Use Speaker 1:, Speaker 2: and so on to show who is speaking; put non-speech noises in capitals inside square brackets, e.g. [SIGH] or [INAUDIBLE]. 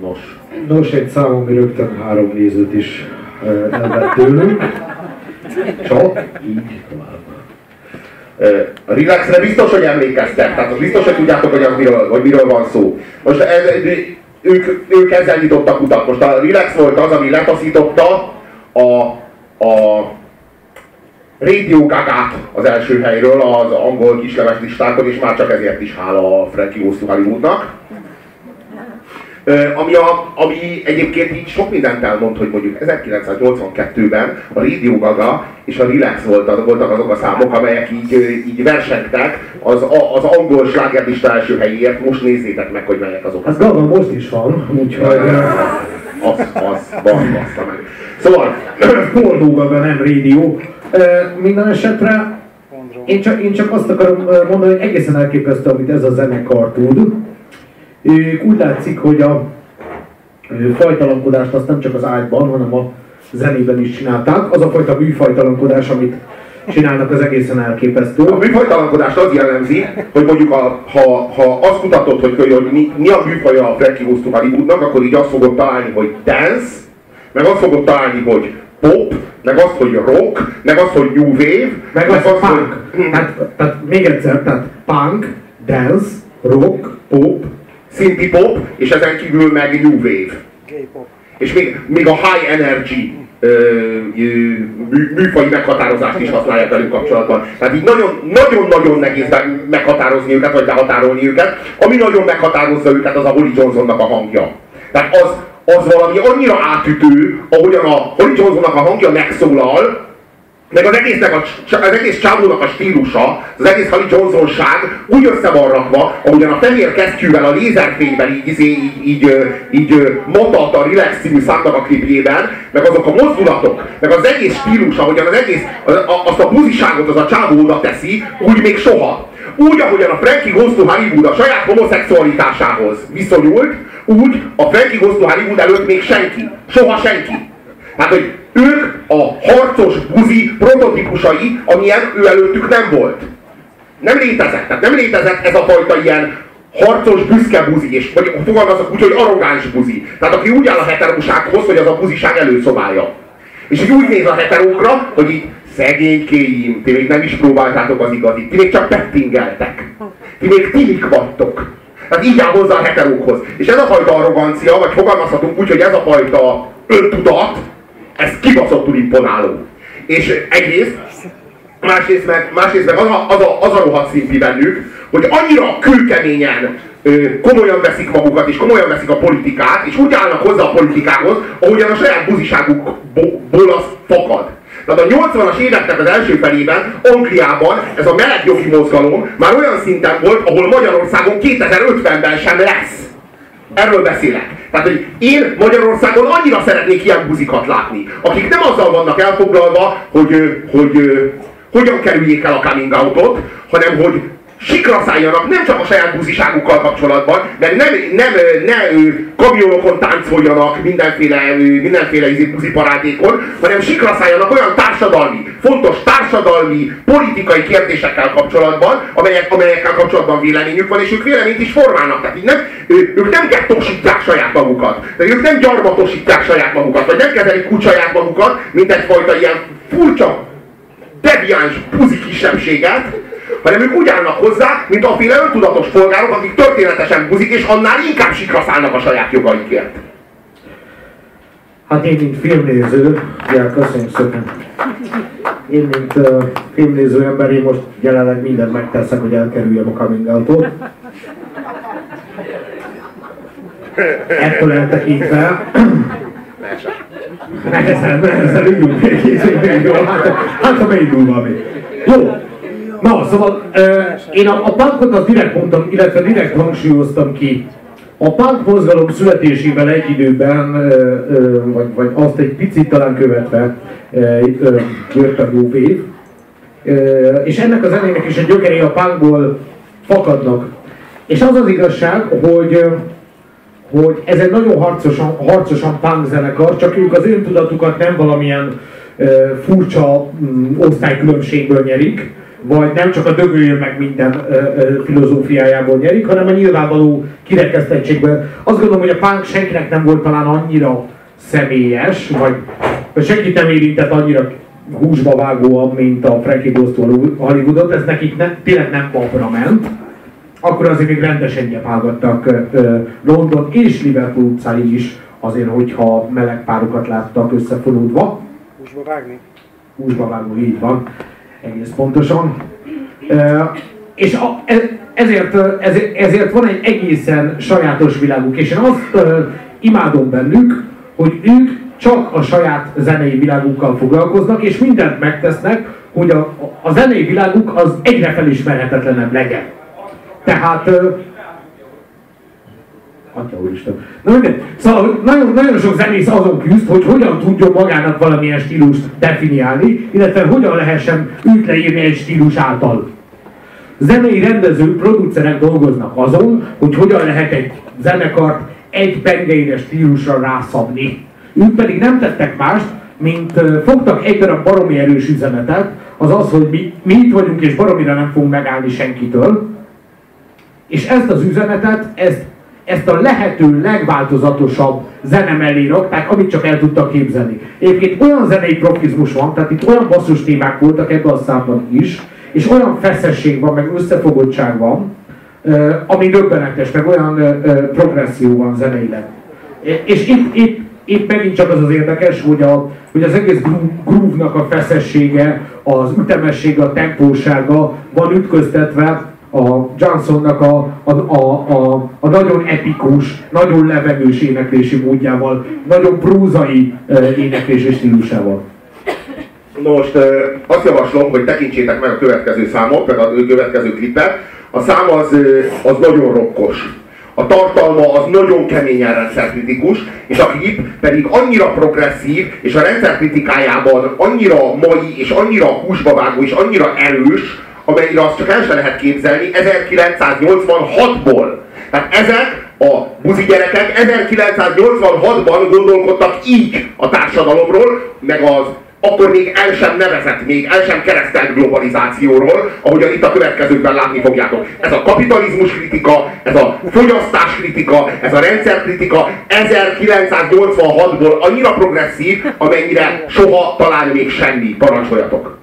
Speaker 1: Nos.
Speaker 2: Nos, egy szám, ami rögtön három nézőt is elvett tőlünk. Csak így tovább.
Speaker 1: A relaxre biztos, hogy emlékeztek, tehát az biztos, hogy tudjátok, hogy, az miről, hogy miről van szó. Most ez, ők, ők ezzel nyitottak utat. Most a relax volt az, ami letaszította a, a Radio Gagát az első helyről az angol kislemes listákon, és már csak ezért is hála a Frankie to Hollywoodnak. Ami, a, ami egyébként így sok mindent elmond, hogy mondjuk 1982-ben a Radio Gaga és a Relax volt, voltak azok a számok, amelyek így, így versengtek az, az angol slágerlista első helyéért. Most nézzétek meg, hogy melyek azok.
Speaker 2: Hát Gaga most is van, úgyhogy...
Speaker 1: Az, az, [CLEARS THROAT] van, bassza meg. Szóval...
Speaker 2: Fordó Gaga, nem Radio. Minden esetre én csak, én csak azt akarom mondani, hogy egészen elképesztő, amit ez a zenekar tud úgy látszik, hogy a fajtalankodást azt nem csak az ágyban, hanem a zenében is csinálták. Az a fajta műfajtalankodás, amit csinálnak, az egészen elképesztő.
Speaker 1: A műfajtalankodást az jellemzi, hogy mondjuk a, ha, ha azt kutatod, hogy, hogy mi, mi a műfaja a Frankie Goes Hollywoodnak, akkor így azt fogod találni, hogy dance, meg azt fogod találni, hogy pop, meg azt, hogy rock, meg azt, hogy new wave,
Speaker 2: meg, meg azt, azt, punk. Hogy... Tehát, tehát még egyszer, tehát punk, dance, rock, pop,
Speaker 1: synthie pop, és ezen kívül meg new wave. És még, még a high energy műfai meghatározást is használják velük kapcsolatban. Tehát így nagyon-nagyon nehéz meghatározni őket, vagy behatárolni őket. Ami nagyon meghatározza őket, az a Holly Johnsonnak a hangja. Tehát az, az valami annyira átütő, ahogyan a Holly Johnsonnak a hangja megszólal, meg az egésznek a, az egész csávónak a stílusa, az egész Harry Johnsonság úgy össze van rakva, ahogyan a fehér kesztyűvel, a lézerfényben így, így, így, így, így matat a Relax című számnak a klipjében, meg azok a mozdulatok, meg az egész stílus, ahogyan az egész, azt a buziságot az a csávó teszi, úgy még soha. Úgy, ahogyan a Frankie Goes to Hollywood a saját homoszexualitásához viszonyult, úgy a Frankie Goes Hollywood előtt még senki. Soha senki. Hát, hogy ők a harcos buzi prototípusai, amilyen ő előttük nem volt. Nem létezett. Tehát nem létezett ez a fajta ilyen harcos, büszke buzi, és vagy fogalmazok úgy, hogy arrogáns buzi. Tehát aki úgy áll a heterósághoz, hogy az a buziság előszobája. És így úgy néz a heterókra, hogy így szegénykéim, ti még nem is próbáltátok az igazit, ti még csak pettingeltek. Ti még tinik vagytok. Tehát így áll hozzá a heterókhoz. És ez a fajta arrogancia, vagy fogalmazhatunk úgy, hogy ez a fajta öntudat, ez kibaszottul imponáló. És egyrészt, másrészt meg, másrészt meg az, a, az, a, az a rohadt szimpi bennük, hogy annyira kőkeményen komolyan veszik magukat, és komolyan veszik a politikát, és úgy állnak hozzá a politikához, ahogyan a saját buziságukból az fakad. Tehát a 80-as éveknek az első felében Angliában ez a melegjogi mozgalom már olyan szinten volt, ahol Magyarországon 2050-ben sem lesz. Erről beszélek. Tehát, hogy én Magyarországon annyira szeretnék ilyen buzikat látni, akik nem azzal vannak elfoglalva, hogy, hogy, hogy hogyan kerüljék el a coming out hanem hogy sikra szálljanak nem csak a saját buziságukkal kapcsolatban, mert nem, nem, ne kamionokon táncoljanak mindenféle, mindenféle buziparádékon, hanem sikra szálljanak olyan társadalmi, fontos társadalmi, politikai kérdésekkel kapcsolatban, amelyek, amelyekkel kapcsolatban véleményük van, és ők véleményt is formálnak. Tehát így nem, ők nem gettosítják saját magukat, de ők nem gyarmatosítják saját magukat, vagy nem kezelik úgy saját magukat, mint egyfajta ilyen furcsa, deviáns buzi kisebbséget, hanem ők úgy állnak hozzá, mint a féle öntudatos polgárok, akik történetesen buzik, és annál inkább sikra szállnak a saját jogaikért.
Speaker 2: Hát én, mint filmnéző, ja, köszönjük szépen. Én, mint uh, filmnéző ember, én most jelenleg mindent megteszek, hogy elkerüljem a coming out-ot. Ettől eltekintve... Nehezen, nehezen üljünk még hát, hát ha beindul valami. Jó, Na, szóval én a, a punkot azt direkt mondtam, illetve direkt hangsúlyoztam ki. A punk mozgalom születésével egy időben, vagy, vagy azt egy picit talán követve jött a év. És ennek a zenének is a gyökerei a punkból fakadnak. És az az igazság, hogy hogy ez egy nagyon harcosan, harcosan punk zenekar, csak ők az öntudatukat nem valamilyen furcsa mm, osztálykülönbségből nyerik, vagy nem csak a dögöljön meg minden ö, ö, filozófiájából nyerik, hanem a nyilvánvaló kirekesztettségben. Azt gondolom, hogy a punk senkinek nem volt talán annyira személyes, vagy, vagy senkit nem érintett annyira húsba vágóan, mint a Frankie Ghost Hollywoodot, ez nekik ne, tényleg nem papra ment. Akkor azért még rendesen nyepálgattak London és Liverpool utcáig is, azért, hogyha meleg párokat láttak összefonódva.
Speaker 3: Húsba vágni?
Speaker 2: Húsba vágni, így van, egész pontosan. És e, ezért, ezért, ezért van egy egészen sajátos világuk, és én azt imádom bennük, hogy ők csak a saját zenei világukkal foglalkoznak, és mindent megtesznek, hogy a, a zenei világuk az egyre felismerhetetlenebb legyen. Tehát Atya úristen. Na. Szóval nagyon, nagyon sok zenész azon küzd, hogy hogyan tudjon magának valamilyen stílust definiálni, illetve hogyan lehessen őt leírni egy stílus által. Zenei rendezők, producerek dolgoznak azon, hogy hogyan lehet egy zenekart egy pengeire stílusra rászabni. Ők pedig nem tettek mást, mint fogtak egy darab baromi erős üzenetet, az az, hogy mi, mi itt vagyunk és baromira nem fogunk megállni senkitől, és ezt az üzenetet, ezt, ezt a lehető legváltozatosabb zene mellé rakták, amit csak el tudtak képzelni. Egyébként olyan zenei profizmus van, tehát itt olyan basszus témák voltak ebben a számban is, és olyan feszesség van, meg összefogottság van, ami döbbenetes, meg olyan progresszió van zeneileg. És itt, itt, itt megint csak az az érdekes, hogy, a, hogy az egész groove-nak a feszessége, az ütemessége, a tempósága van ütköztetve a Johnsonnak a, a, a, a, a nagyon epikus, nagyon levegős éneklési módjával, nagyon prózai éneklési stílusával.
Speaker 1: Most azt javaslom, hogy tekintsétek meg a következő számot, meg a következő klipet. A szám az, az nagyon rokkos. A tartalma az nagyon keményen rendszerkritikus, és a klip pedig annyira progresszív, és a rendszerkritikájában annyira mai, és annyira húsbavágó, és annyira erős, amelyre azt csak el sem lehet képzelni 1986-ból. Tehát ezek a buzi gyerekek 1986-ban gondolkodtak így a társadalomról, meg az akkor még el sem nevezett, még el sem keresztelt globalizációról, ahogyan itt a következőkben látni fogjátok. Ez a kapitalizmus kritika, ez a fogyasztás kritika, ez a rendszer kritika 1986-ból annyira progresszív, amennyire soha talán még semmi. Parancsoljatok!